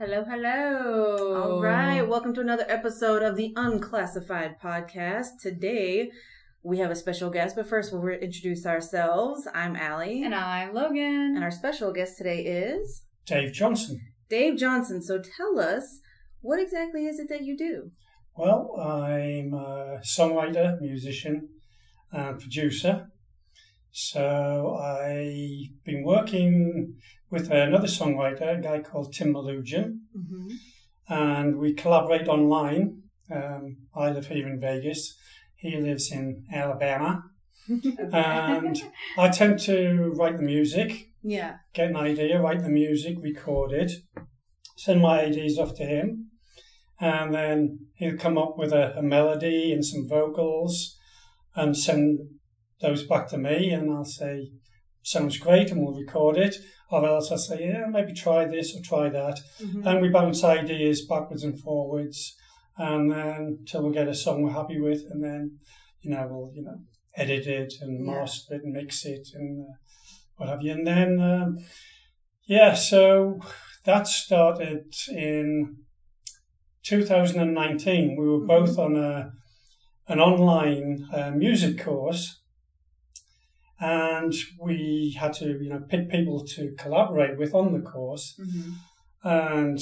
Hello, hello. All right, welcome to another episode of the Unclassified Podcast. Today we have a special guest, but first we'll introduce ourselves. I'm Allie. And I'm Logan. And our special guest today is Dave Johnson. Dave Johnson. So tell us, what exactly is it that you do? Well, I'm a songwriter, musician, and producer. So I've been working with another songwriter, a guy called Tim Malugin, mm-hmm. and we collaborate online. Um, I live here in Vegas. He lives in Alabama. and I tend to write the music. Yeah. Get an idea, write the music, record it, send my ideas off to him, and then he'll come up with a, a melody and some vocals and send those back to me, and I'll say, sounds great, and we'll record it or else I say, yeah, maybe try this or try that. Mm-hmm. And we bounce ideas backwards and forwards, and then till we get a song we're happy with, and then you know we'll you know edit it and yeah. master it and mix it and uh, what have you. And then um, yeah, so that started in 2019. We were mm-hmm. both on a an online uh, music course and we had to you know pick people to collaborate with on the course mm-hmm. and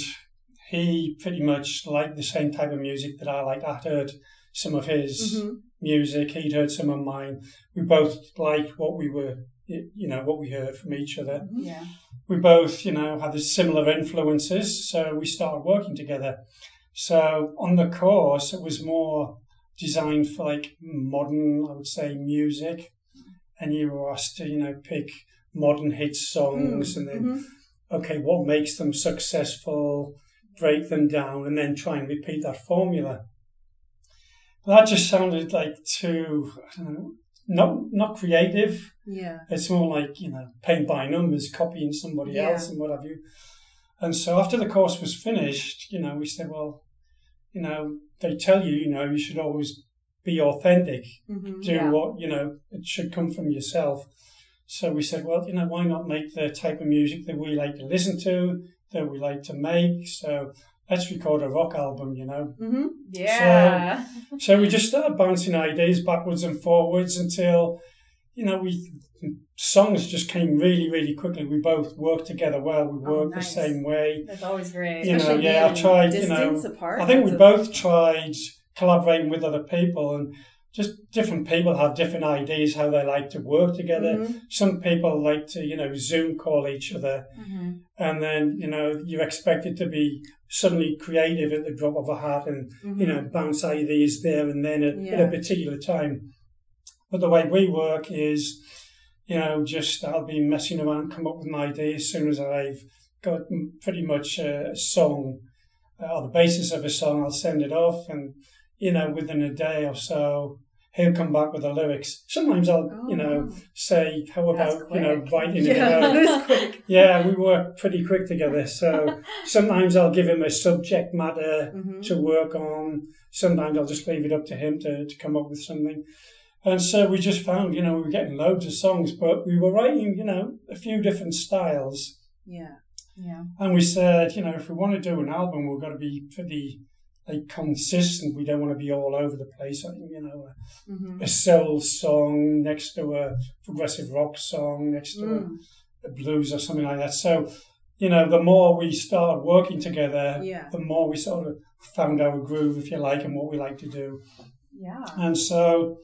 he pretty much liked the same type of music that I liked I heard some of his mm-hmm. music, he'd heard some of mine. We both liked what we were, you know, what we heard from each other. Mm-hmm. Yeah. We both, you know, had similar influences, so we started working together. So on the course, it was more designed for like modern, I would say, music and you were asked to, you know, pick modern hit songs mm, and then, mm-hmm. okay, what makes them successful, break them down, and then try and repeat that formula. But that just sounded like too, I don't know, not not creative. Yeah. It's more like, you know, paint by numbers, copying somebody yeah. else and what have you. And so after the course was finished, you know, we said, well, you know, they tell you, you know, you should always be authentic, mm-hmm, do yeah. what, you know, it should come from yourself. So we said, well, you know, why not make the type of music that we like to listen to, that we like to make? So let's record a rock album, you know? Mm-hmm. Yeah. So, so we just started bouncing ideas backwards and forwards until, you know, we songs just came really, really quickly. We both worked together well. We worked oh, nice. the same way. That's always great. You Especially know, yeah, I tried, you know, apart, I think we both tried collaborating with other people and just different people have different ideas how they like to work together. Mm-hmm. Some people like to, you know, Zoom call each other, mm-hmm. and then you know you're expected to be suddenly creative at the drop of a hat and mm-hmm. you know bounce ideas there and then at, yeah. at, a particular time. But the way we work is, you know, just I'll be messing around, come up with an idea as soon as I've got pretty much a song uh, or the basis of a song. I'll send it off and you know, within a day or so, he'll come back with the lyrics. Sometimes I'll, oh. you know, oh. say, "How about you know writing yeah, it out?" quick. Yeah, we work pretty quick together. So sometimes I'll give him a subject matter mm-hmm. to work on. Sometimes I'll just leave it up to him to, to come up with something. And so we just found, you know, we were getting loads of songs, but we were writing, you know, a few different styles. Yeah. Yeah. And we said, you know, if we want to do an album, we've got to be pretty like consistent. We don't want to be all over the place. You know, a, mm-hmm. a soul song next to a progressive rock song next to mm. a, a, blues or something like that. So, you know, the more we start working together, yeah. the more we sort of found our groove, if you like, and what we like to do. Yeah. And so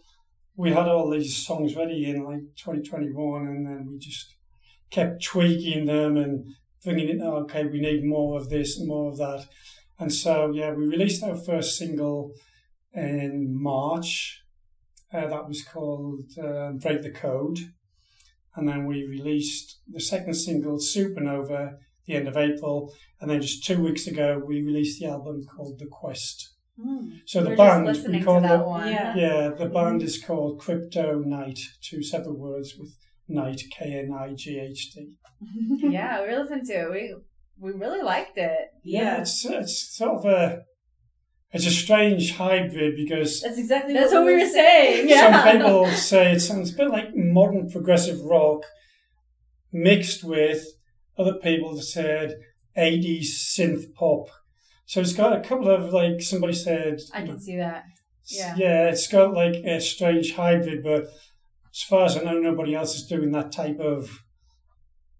we had all these songs ready in like 2021, and then we just kept tweaking them and bringing it. Okay, we need more of this and more of that and so, yeah, we released our first single in March. Uh, that was called uh, Break the Code. And then we released the second single, Supernova, the end of April. And then just two weeks ago, we released the album called The Quest. Mm. So the We're band, we call the, one. Yeah. yeah, the band mm. is called Crypto Knight, two separate words with knight, K N I G H T. yeah, we listened to it. We we really liked it. Yeah, yeah it's it's sort of a it's a strange hybrid because that's exactly that's what, what we were saying. Yeah. Some people say it sounds a bit like modern progressive rock mixed with other people that said 80s synth pop. So it's got a couple of like somebody said. I can see that. Yeah. Yeah, it's got like a strange hybrid, but as far as I know, nobody else is doing that type of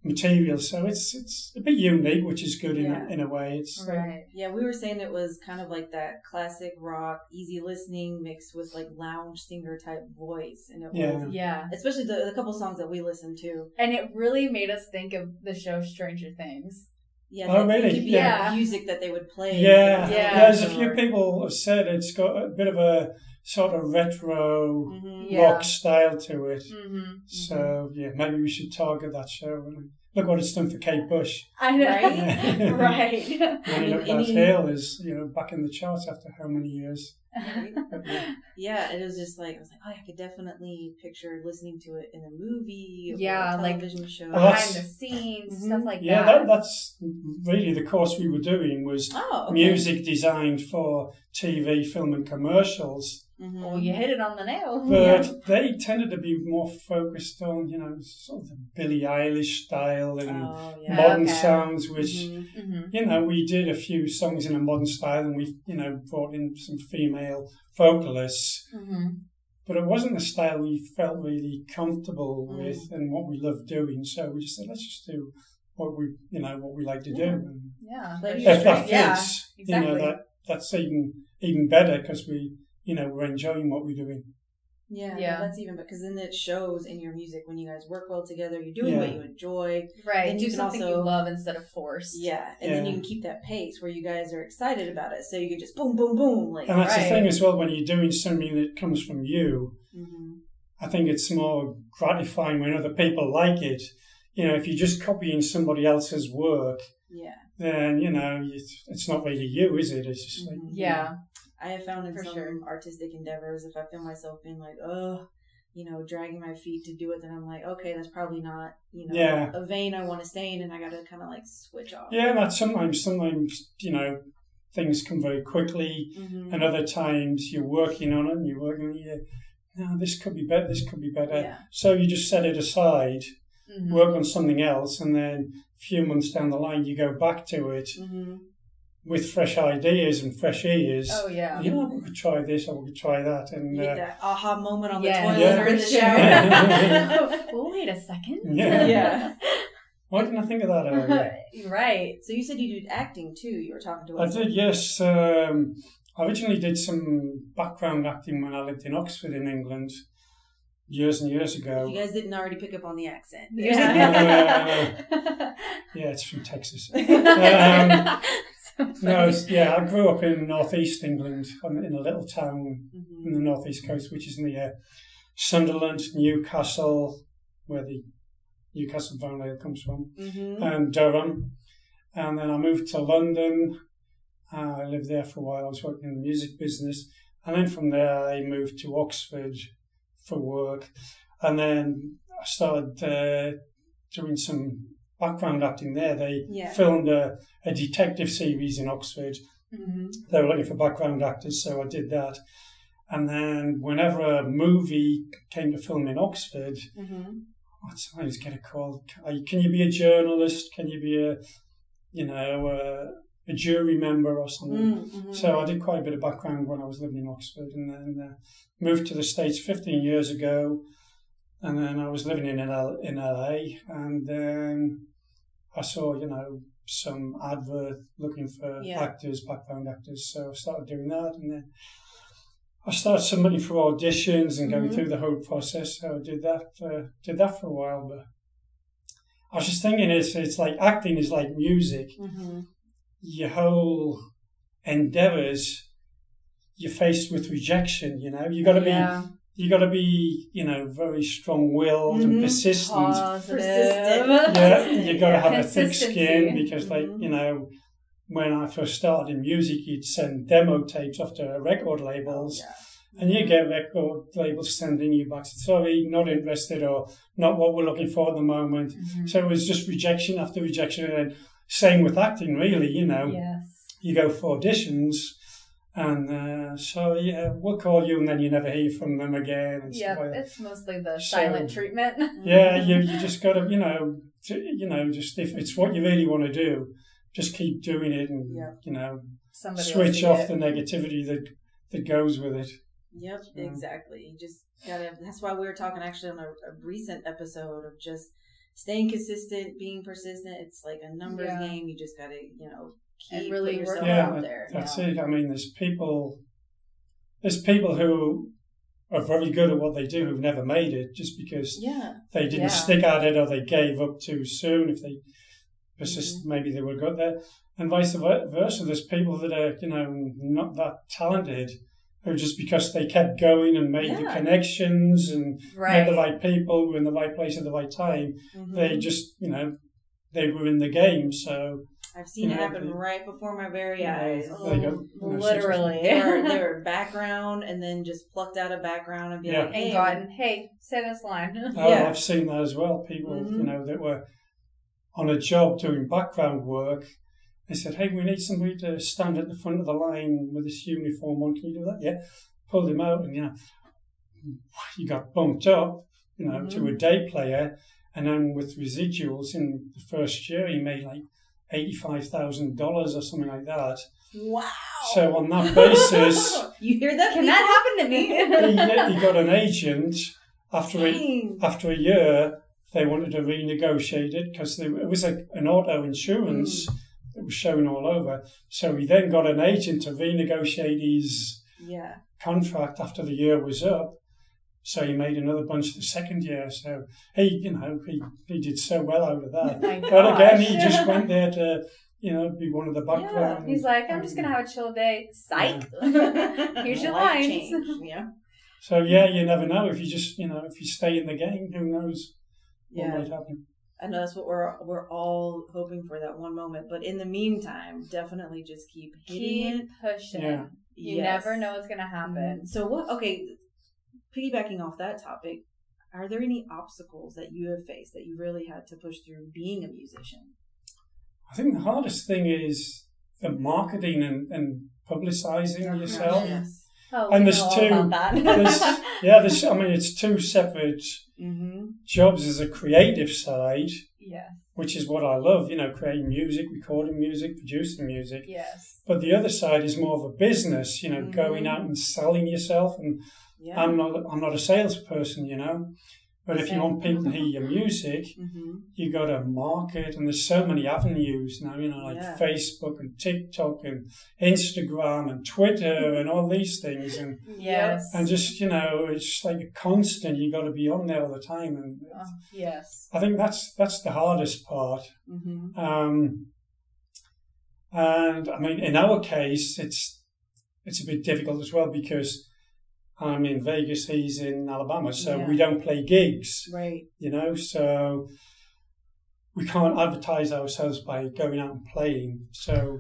material. So it's it's a bit unique, which is good in Yeah. a, in a way. It's uh, Right. Yeah, we were saying it was kind of like that classic rock, easy listening mixed with like lounge singer type voice, and it Yeah. was Yeah. especially the, the couple songs that we listened to. And it really made us think of the show Stranger Things. Yeah, Oh, it really? could be Yeah. music that they would play. yeah, Yeah. yeah. There's a few people have said it's got a bit of a sort of retro hmm Yeah. rock style to it. Mm-hmm. So yeah, maybe we should target that show. Look what it's done for Kate Bush. I know. Right? right. When you that any- Hill is you know back in the charts after how many years? Right? Yeah. Yeah, it was just like I was like, oh, I could definitely picture listening to it in a movie, or Yeah, a like- television show. Oh, Behind that's- the scenes, Mhm. stuff like Yeah, that. that, that's really the course we were doing was oh, okay. music designed for TV, film, and commercials. Mhm. Oh, you hit it on the nail. But they tended to be more focused on, you know, sort of the Billie Eilish style and Oh, yeah. modern Okay. sounds, which, Mhm. hmm you know, we did a few songs in a modern style and we, you know, brought in some female vocalists. hmm But it wasn't the style we felt really comfortable with and what we loved doing. So we just said, let's just do what we, you know, what we like to do. Yeah. And Yeah. Like Pretty your if that straight. Yeah, fits, exactly. you know, that that's even even better because we, you know, we're enjoying what we're doing. Yeah, Yeah. that's even because then it shows in your music when you guys work well together. You're doing what you enjoy. Right. And Do you can something you also- love instead of forced. Yeah, and then you can keep that pace where you guys are excited about it. So you can just boom, boom, boom. Like, And that's Right. the thing as well when you're doing something that comes from you. Mhm. I think it's more gratifying when other people like it. You know, if you're just copying somebody else's work, yeah, then you know it's, it's not really you, is it? It's just like Mhm. Yeah. I have found in For some sure. artistic endeavors, if I feel myself being like, oh, you know, dragging my feet to do it, then I'm like, okay, that's probably not, you know, Yeah. a vein I want to stay in, and I got to kind of like switch off. yeah. That sometimes, sometimes you know, things come very quickly, Mhm. and other times you're working on it and you're working. on it, No, this could be better. This could be better. Yeah. So you just set it aside, Mhm. work on something else, and then a few months down the line you go back to it hmm with fresh ideas and fresh ears. Oh yeah. You know, we could try this I we could try that, and You uh, that aha moment on the Yeah. toilet Yeah. or in the shower. sure. oh, wait a second. Yeah. Yeah. why didn't I think of that earlier? right. so you said you did acting too. You were talking to I us. did, yes. Um, I originally did some background acting when I lived in Oxford in England years and years ago. If you guys didn't already pick up on the accent. Yeah. Yeah, it's from Texas. Um, So No, yeah, I grew up in northeast England, in a little town Mhm. in the northeast coast, which is near Sunderland, Newcastle, where the Newcastle Ale comes from, Mhm. and Durham. And then I moved to London. Uh, I lived there for a while. I was working in the music business. And then from there, I moved to Oxford for work. And then I started uh, doing some background acting there. They Yeah. filmed a, a detective series in Oxford. Mhm. They were looking for background actors, so I did that. And then whenever a movie came to film in Oxford, Mhm. I'd sometimes get a call. Can you be a journalist? Can you be a, you know, a, a jury member or something? Mhm. So I did quite a bit of background when I was living in Oxford, and then uh, moved to the states 15 years ago. And then I was living in L- in LA, and then I saw, you know, some advert looking for Yeah. actors, background actors. So I started doing that, and then I started submitting for auditions and going Mhm. through the whole process. So I did that, uh, did that for a while. But I was just thinking, it's it's like acting is like music Mhm. your whole endeavors you're faced with rejection you know you got to yeah. be you got to be you know very strong-willed and Mhm. persistent Positive. Persistent. yeah you got to have a thick skin because like Mhm. you know when i first started in music you'd send demo tapes off to record labels Yeah. and you get record labels sending you back sorry not interested or not what we're looking for at the moment Mhm. so it was just rejection after rejection and same with acting really you know Yes. you go for auditions, and uh, so yeah, we'll call you, and then you never hear from them again. And Yeah, like it's mostly the So- silent treatment. yeah, you you just got to you know to, you know just if it's what you really want to do, just keep doing it and Yeah. you know Somebody switch off it. the negativity that that goes with it. Yep, So- exactly. You just gotta. That's why we were talking actually on a, a recent episode of just staying consistent, being persistent. It's like a numbers Yeah. game. You just gotta, you know, And really yourself Yeah, out there. That's you know? it. I mean, there's people, there's people who are very good at what they do who've never made it just because Yeah, they didn't Yeah. stick at it or they gave up too soon. If they persist, Mm-hmm. maybe they would have got there. And vice versa. There's people that are, you know, not that talented who just because they kept going and made the connections and Right. met the right people were in the right place at the right time, Mhm. they just, you know, they were in the game. So, I've seen you it happen the- right before my very eyes. there you go. Oh, Literally. They were, they were background and then just plucked out of background and be Yeah. like, hey, and gotten, hey, say this line. Oh, Yeah. I've seen that as well. People, Mhm. you know, that were on a job doing background work. They said, "Hey, we need somebody to stand at the front of the line with this uniform on. Can you do that?" Yeah. Pulled him out, and you know, you got bumped up, you know, to a day player, and then with residuals in the first year, he made like eighty-five thousand dollars or something like that. wow. So on that basis, you hear that? Can that happen to me? he, he got an agent after a, after a year, they wanted to renegotiate it because it was a, an auto insurance hmm. that was shown all over. So he then got an agent to renegotiate his Yeah. contract after the year was up. So he made another bunch the second year. So he, you know, he, he did so well over of that. My but again, he just went there to, you know, be one of the background. He's like, I'm just gonna have a chill day. Psych. Here's your Life lines. change, Yeah. So yeah, you never know if you just, you know, if you stay in the game, who knows what Yeah. might happen. I know that's what we're we're all hoping for that one moment. But in the meantime, definitely just keep hitting Keep it. pushing. Yeah. You Yes. never know what's gonna happen. Mhm. So what? Okay, piggybacking off that topic, are there any obstacles that you have faced that you really had to push through being a musician? I think the hardest thing is the marketing and, and publicizing yourself. Yes. Oh, And we there's all two- about There's, that. yeah, there's, I mean, it's two separate Mm-hmm. jobs. There's a creative side, yes. which is what I love, you know, creating music, recording music, producing music. Yes. But the other side is more of a business, you know, Mhm. going out and selling yourself. And Yeah. I'm not, I'm not a salesperson, you know. But if you want people to hear your music, mm-hmm. you got to market, and there's so many avenues now, you know, like Yeah. Facebook and TikTok and Instagram and Twitter and all these things, and Yes. and just you know, it's just like a constant. You got to be on there all the time, and Oh, yes. I think that's that's the hardest part. Mm-hmm. Um, and I mean, in our case, it's it's a bit difficult as well because I'm in Vegas, he's in Alabama, so Yeah. we don't play gigs Right. you know, so we can't advertise ourselves by going out and playing. So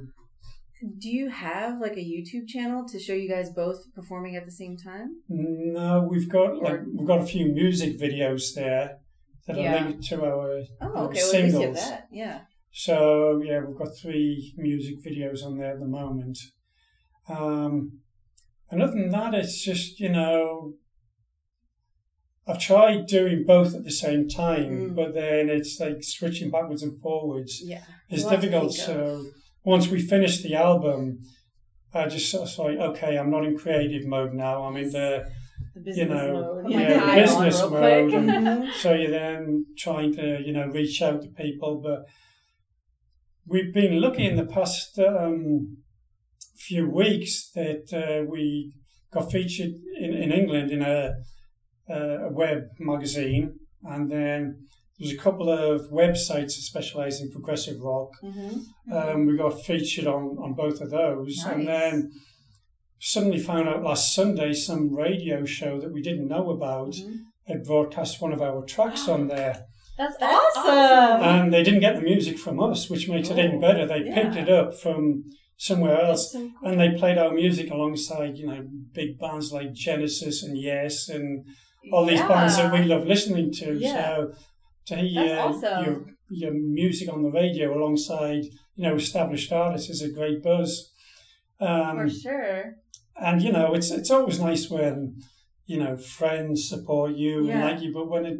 Do you have like a YouTube channel to show you guys both performing at the same time? no, we've got like Or- we've got a few music videos there that Yeah. are linked to our, Oh, our okay. Well, at least you singles. that. Yeah. So yeah, we've got three music videos on there at the moment. Um, and other than that, it's just you know. I've tried doing both at the same time, Mm. but then it's like switching backwards and forwards. Yeah. it's a difficult. So once we finish the album, I just sort of like, okay, I'm not in creative mode now. I'm in the The business know, mode. Put yeah, business on mode. and Mhm. so you're then trying to, you know, reach out to people. But we've been lucky in the past um, few weeks that uh, we got featured in, in England in a, a web magazine, and then there's a couple of websites that specialise in progressive rock. Mhm. Um, we got featured on, on both of those. And then suddenly found out last Sunday some radio show that we didn't know about Mhm. had broadcast one of our tracks on there. That's, That's awesome. awesome. And they didn't get the music from us, which makes it even Oh, better. They yeah. picked it up from somewhere else. So cool. And they played our music alongside, you know, big bands like Genesis and Yes and all these Yeah. bands that we love listening to. Yeah. So to hear awesome. your your music on the radio alongside you know established artists is a great buzz. Um, For sure. and you know it's it's always nice when you know friends support you Yeah. and like you, but when it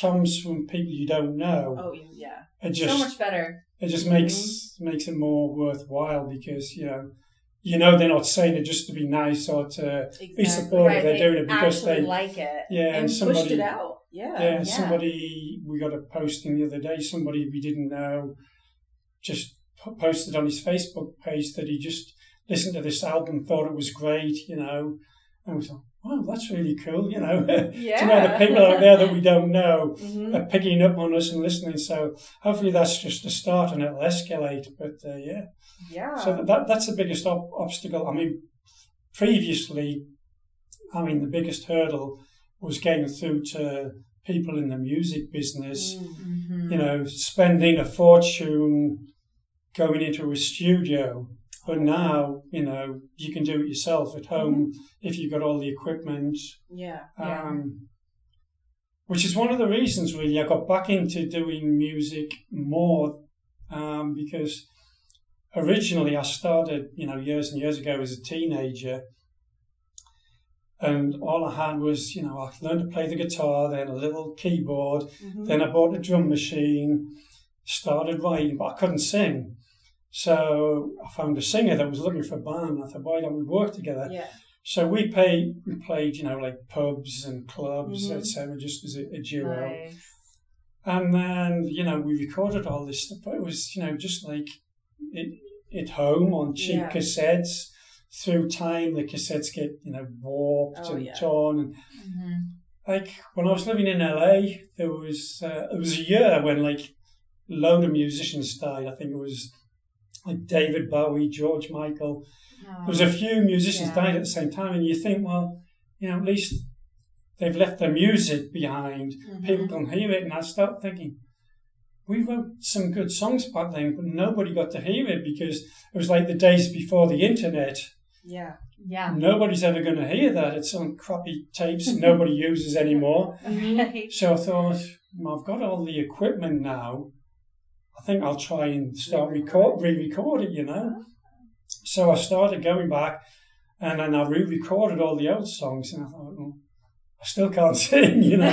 comes from people you don't know, Oh yeah. it just so much better. it just makes mm-hmm. makes it more worthwhile because you know you know they're not saying it just to be nice or to be supportive. right, They're they doing it because they like it. yeah and and somebody pushed it out. Yeah. yeah, Yeah. somebody we got a posting the other day. Somebody we didn't know just posted on his Facebook page that he just listened to this album, thought it was great, you know, and we thought, wow, that's really cool, you know. Yeah. to know the people out there that we don't know Mhm. are picking up on us and listening. So hopefully that's just a start and it'll escalate. But uh, yeah, Yeah. so that that's the biggest ob- obstacle. I mean, previously, I mean, the biggest hurdle was getting through to people in the music business. Mm. Mhm. You know, spending a fortune going into a studio. But now, you know, you can do it yourself at home if you've got all the equipment. Yeah. Um, which is one of the reasons, really, I got back into doing music more um, because originally I started, you know, years and years ago as a teenager. And all I had was, you know, I learned to play the guitar, then a little keyboard, Mhm. then I bought a drum machine, started writing, but I couldn't sing. So I found a singer that was looking for a band. I thought, why don't we work together? yeah. So we played, we played, you know, like pubs and clubs, Mhm. etc., just as a, a duo. Nice. And then, you know, we recorded all this stuff, but it was, you know, just like it, at home on cheap Yeah. cassettes. Through time, the cassettes get, you know, warped Oh, and yeah. torn. And Mhm. like when I was living in LA, there was uh, it was a year when like load of musicians died. I think it was like David Bowie, George Michael. There was a few musicians Yeah. died at the same time, and you think, well, you know, at least they've left their music behind. Mhm. People can hear it, and I start thinking, we wrote some good songs back then, but nobody got to hear it because it was like the days before the internet. Yeah. Yeah. Nobody's ever going to hear that. It's on crappy tapes nobody uses anymore. Right. So I thought, well, I've got all the equipment now. I think I'll try and start record, re-record it, you know. So I started going back, and then I re-recorded all the old songs, and I thought, well, I still can't sing, you know.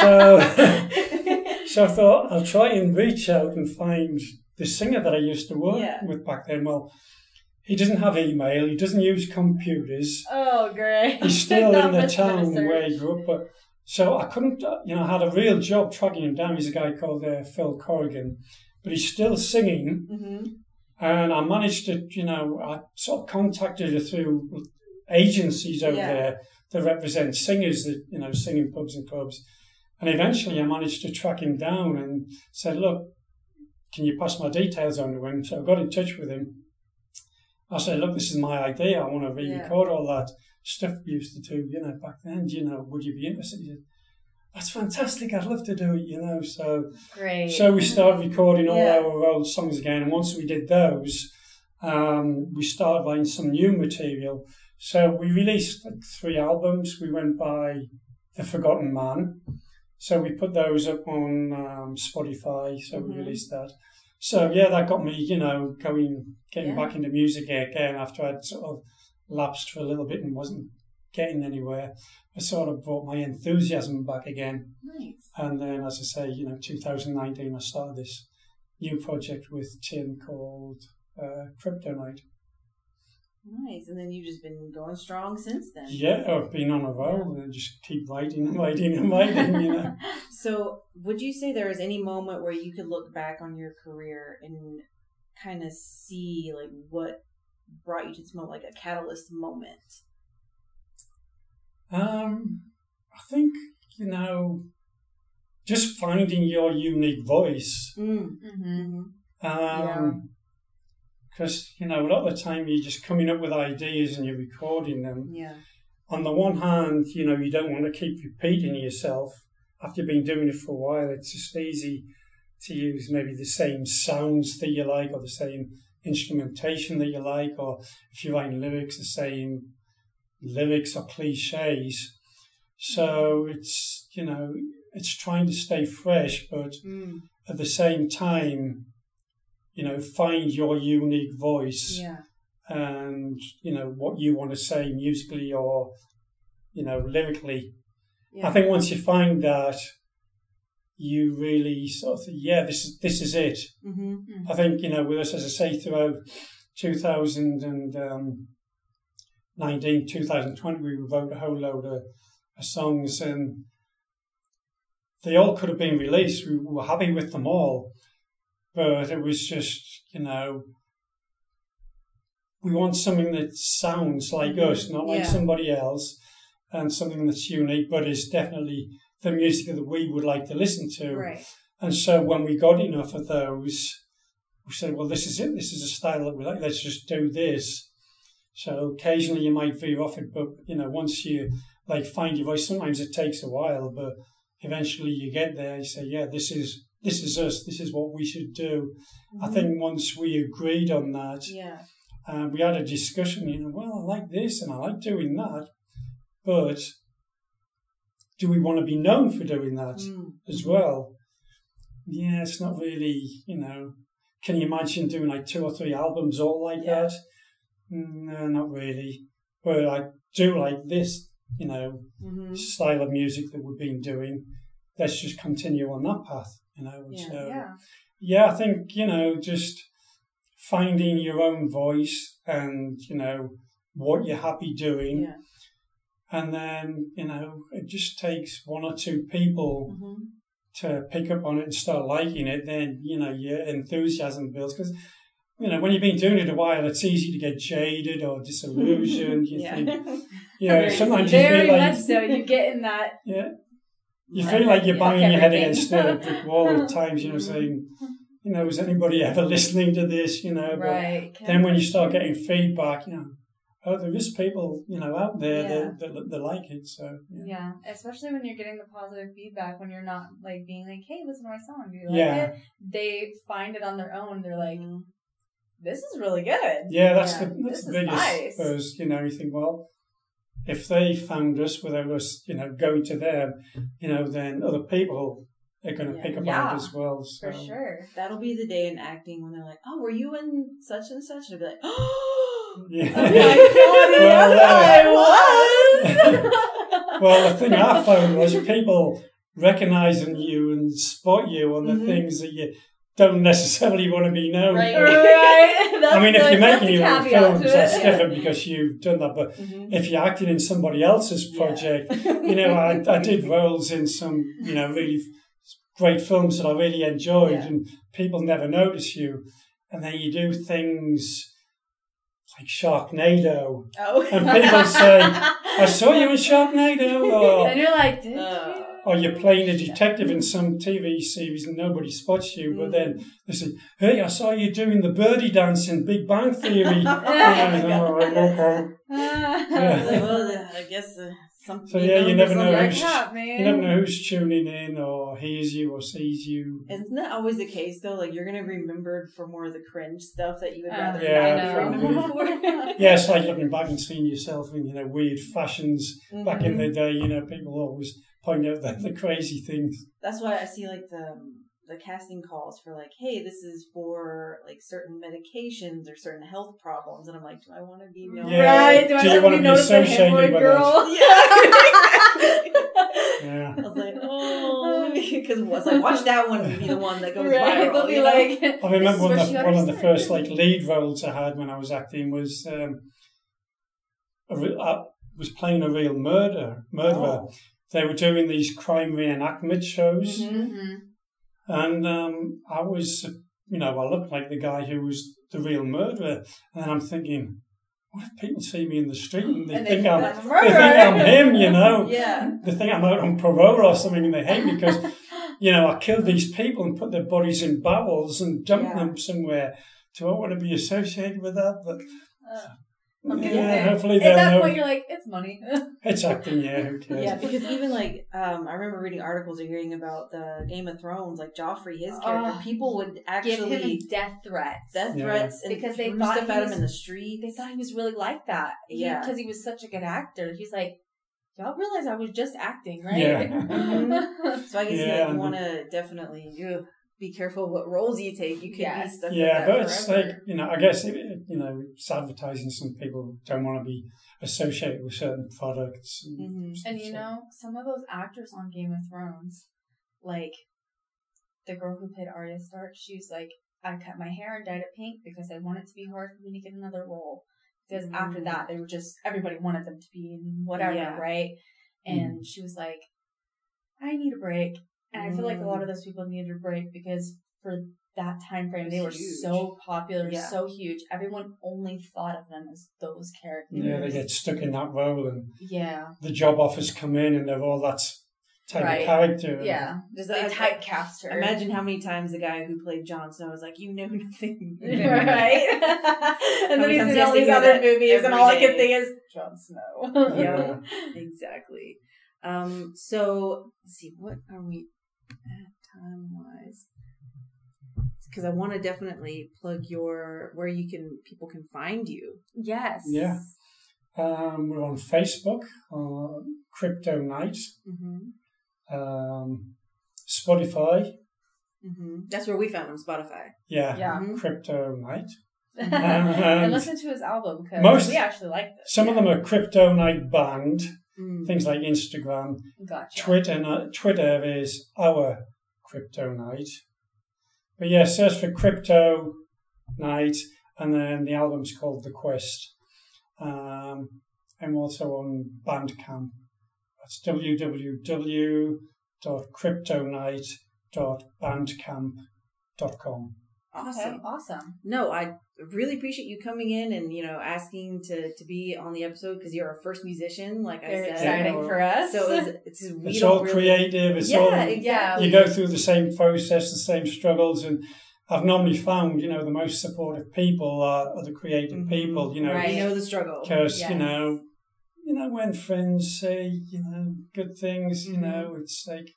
so, so I thought I'll try and reach out and find the singer that I used to work Yeah. with back then. Well, he doesn't have email. He doesn't use computers Oh, great. he's still in the much of a town where he grew up. But so I couldn't, uh, you know, I had a real job tracking him down. He's a guy called uh, Phil Corrigan, but he's still singing. hmm And I managed to, you know, I sort of contacted her through agencies over Yeah. there that represent singers that, you know, sing in pubs and clubs. And eventually I managed to track him down and said, look, can you pass my details on to him? So I got in touch with him. I said, look, this is my idea. I want to re-record all that stuff we used to do, you know, back then. Do You know, would you be interested? He said, that's fantastic. I'd love to do it, you know. So Great. so we started recording all Yeah. our old songs again, and once we did those, um, we started writing some new material. So we released like three albums. We went by The Forgotten Man. So we put those up on um, Spotify. So we Mhm. released that. So yeah, that got me, you know, going, getting Yeah. back into music again after I'd sort of lapsed for a little bit and wasn't getting anywhere. I sort of brought my enthusiasm back again. Nice. And then, as I say, you know, 2019, I started this new project with Tim called uh, Crypto Knight. Nice. And then you've just been going strong since then. Yeah, I've been on a roll and just keep writing and writing and writing, you know. So, would you say there was any moment where you could look back on your career and kind of see like what brought you to this moment, like a catalyst moment? Um, I think, you know, just finding your unique voice. Mm. hmm Um, Because, you know, a lot of the time you're just coming up with ideas and you're recording them. Yeah. on the one hand, you know, you don't want to keep repeating yourself. After you've been doing it for a while, it's just easy to use maybe the same sounds that you like or the same instrumentation that you like, or if you're writing lyrics, the same lyrics or cliches. So it's, you know, it's trying to stay fresh, but Mm. at the same time, you know, find your unique voice Yeah. and you know what you want to say musically or you know lyrically. Yeah. I think once you find that, you really sort of think, yeah, this is this is it. Mm-hmm. I think you know with us, as I say, throughout 2019, 2020, we wrote a whole load of, of songs, and they all could have been released. We were happy with them all, but it was just you know we want something that sounds like mm-hmm. us, not like Yeah. somebody else, and something that's unique, but is definitely the music that we would like to listen to. Right. And so when we got enough of those, we said, well, this is it. This is a style that we like. Let's just do this. So occasionally you might veer off it, but you know, once you like find your voice, sometimes it takes a while, but eventually you get there. You say, yeah, this is this is us. This is what we should do. I think once we agreed on that, Yeah. um, we had a discussion. You know, well, I like this and I like doing that, but do we want to be known for doing that? Mm. as well. Yeah, it's not really, you know. Can you imagine doing like two or three albums all like Yeah. that? Mm, No, not really. But I do like this, you know, Mm-hmm. style of music that we've been doing. Let's just continue on that path, you know. Yeah. So, Yeah. yeah, I think, you know, just finding your own voice and, you know, what you're happy doing. Yeah. And then, you know, it just takes one or two people Mm-hmm. to pick up on it and start liking it, then you know your enthusiasm builds. Because you know when you've been doing it a while, it's easy to get jaded or disillusioned. You yeah. think, you know, Very sometimes you Very feel much like so. You get in that. yeah, you feel like you're banging your head against a brick wall at times. You know, saying, you know, is anybody ever listening to this? You know, but Right. then when you start getting feedback, you know. Oh, there is people, you know, out there Yeah. that, that, that like it. So yeah. Yeah, especially when you're getting the positive feedback when you're not like being like, "Hey, listen to my song. Do you like Yeah. it?" They find it on their own. They're like, Mhm. "This is really good." Yeah, that's the that's the biggest. nice. Because you know you think well, if they found us without us, you know, going to them, you know, then other people are going to Yeah. pick up on Yeah, it as well. So. For sure. That'll be the day in acting when they're like, "Oh, were you in such and such?" And I'll be like, "Oh, Yeah. oh my god, Well, yes, yeah. I was." well, the thing I found was people recognizing you and spot you on the Mhm. things that you don't necessarily want to be known Right. right. That's I mean, if the- you're making your own films, that's different because you've done that. But Mhm. if you're acting in somebody else's Yeah. project, you know, I, I did roles in some, you know, really great films that I really enjoyed, Yeah. and people never notice you. And then you do things like Sharknado, Oh. and people say, I saw you in Sharknado, or, and you're like, "Did Uh, you?" Or you're playing a detective in some TV series and nobody spots you, but then they say, Hey, I saw you doing the birdie dance in Big Bang Theory. And I was, "Oh, right, okay." I was like, well, I guess uh, some. So, yeah, you never know Like, who's- "Yeah, man." You never know who's tuning in or hears you or sees you. Isn't that always the case though? Like you're gonna be remembered for more of the cringe stuff that you would Uh, rather Yeah, not be probably. remembered for. Yeah, it's like looking back and seeing yourself in, you know, weird fashions back in the day. You know, people always point out the, the crazy things. That's why I see like the the casting calls for like, hey, this is for like certain medications or certain health problems, and I'm like, do I want to be known? Yeah. Right? Do, Do I you want wanna be be noticed the associated hemorrhoid with girl? Yeah. Yeah. I was like, oh, because was like, watch that one be the one that goes right? viral. They'll be you know? like, I remember one of, the, one of the first like lead roles I had when I was acting was um, a re- I was playing a real murder murderer. Oh. They were doing these crime reenactment shows, Mhm. Mhm. and um, I was, you know, I looked like the guy who was the real murderer, and I'm thinking, what if people see me in the street and they And they think think I'm, they think I'm him, you know? Yeah. They think I'm out on parole or something, and they hate me because you know, I killed these people and put their bodies in barrels and dumped Yeah. them somewhere. Do I want to be associated with that? But Uh, okay, yeah, okay. hopefully At they'll that know. point, you're like, it's money. It's acting, yeah, who cares? Yeah, because even like um, I remember reading articles or hearing about the Game of Thrones, like Joffrey, his character. Oh, people would Give actually him death threats. death Yeah. threats and Because they threw thought stuff he at him was- in the street. they thought he was really like that. Yeah. Because he was such a good actor. He's like, y'all realize I was just acting, right? Yeah. Mhm. So I guess yeah, Yeah. you want to definitely ugh, be careful what roles you take. You could Yes. be stuck in that. Yeah, but that it's forever. like you know, I guess it, it- you know, it's advertising. Some people don't want to be associated with certain products. And, Mhm. And you so- know, some of those actors on Game of Thrones, like the girl who played Arya Stark, she was like, I cut my hair and dyed it pink because I want it to be hard for me to get another role. Because after Mm. that, they were just everybody wanted them to be in whatever, Yeah. right? And she was like, I need a break, and I feel like a lot Mm. of those people needed a break because for that time frame, they were huge. so popular, Yeah. so huge. Everyone only thought of them as those characters. Yeah, they get stuck in that role, and Yeah, the job offers come in, and they're all that type Right. of character. yeah. Just They I- typecast her. Imagine how many times the guy who played Jon Snow was like, "You know nothing." right? and then he's in all these other movies, and every all I can think is Jon Snow. Yeah. exactly. Um, so let's see, what are we at time wise? Because I want to definitely plug your where you can people can find you. Yes. Yeah. Um, we're on Facebook, uh, Crypto Knight, Mm-hmm. um, Spotify, Mm-hmm. That's where we found him, Spotify. yeah, Yeah. Mhm. Crypto Knight. and listen to his album because Most- we actually like it. Some of them are Crypto Knight banned, Mm. Things like Instagram. Gotcha. Twitter, Twitter is our Crypto Knight. But yeah, search for Crypto Knight, and then the album's called The Quest. Um, I'm also on Bandcamp. That's www.cryptoknight.bandcamp.com. Awesome. Okay, awesome. No, I really appreciate you coming in and you know asking to to be on the episode because you're our first musician. Like Very I said, exciting you know. for us. So it's, it's we It's all really- creative. It's yeah, all exactly. you go through the same process, the same struggles, and I've normally found, you know, the most supportive people are, are the creative Mhm. people, you know, Right. We know the struggle. because Yes. you know, you know, when friends say, you know, good things, you Mhm. know, it's like,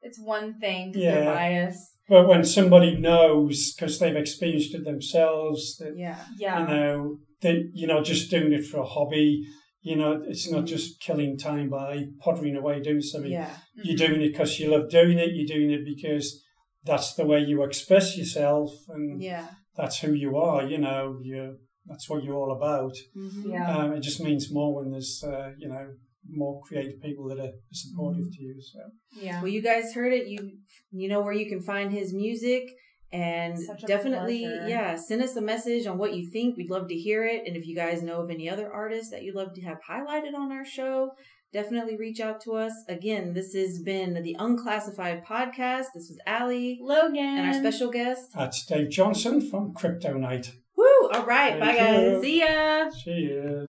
It's one thing because Yeah. they're biased. But when somebody knows because they've experienced it themselves, that Yeah. Yeah. you know, that you're not just doing it for a hobby. You know, it's not Mhm. just killing time by pottering away doing something. Yeah. You're doing it because you love doing it. You're doing it because that's the way you express yourself, and Yeah. that's who you are. You know, you that's what you're all about. Mhm. Yeah. Um, it just means more when there's uh, you know more creative people that are supportive Mm-hmm. to you. So Yeah. Well, you guys heard it. You you know where you can find his music, and definitely, pleasure. yeah, send us a message on what you think. We'd love to hear it. And if you guys know of any other artists that you'd love to have highlighted on our show, definitely reach out to us. Again, this has been the Unclassified Podcast. This was Allie Logan. and our special guest. that's Dave Johnson from Crypto Knight. Woo! All right, Thank bye guys. you. See ya. Cheers.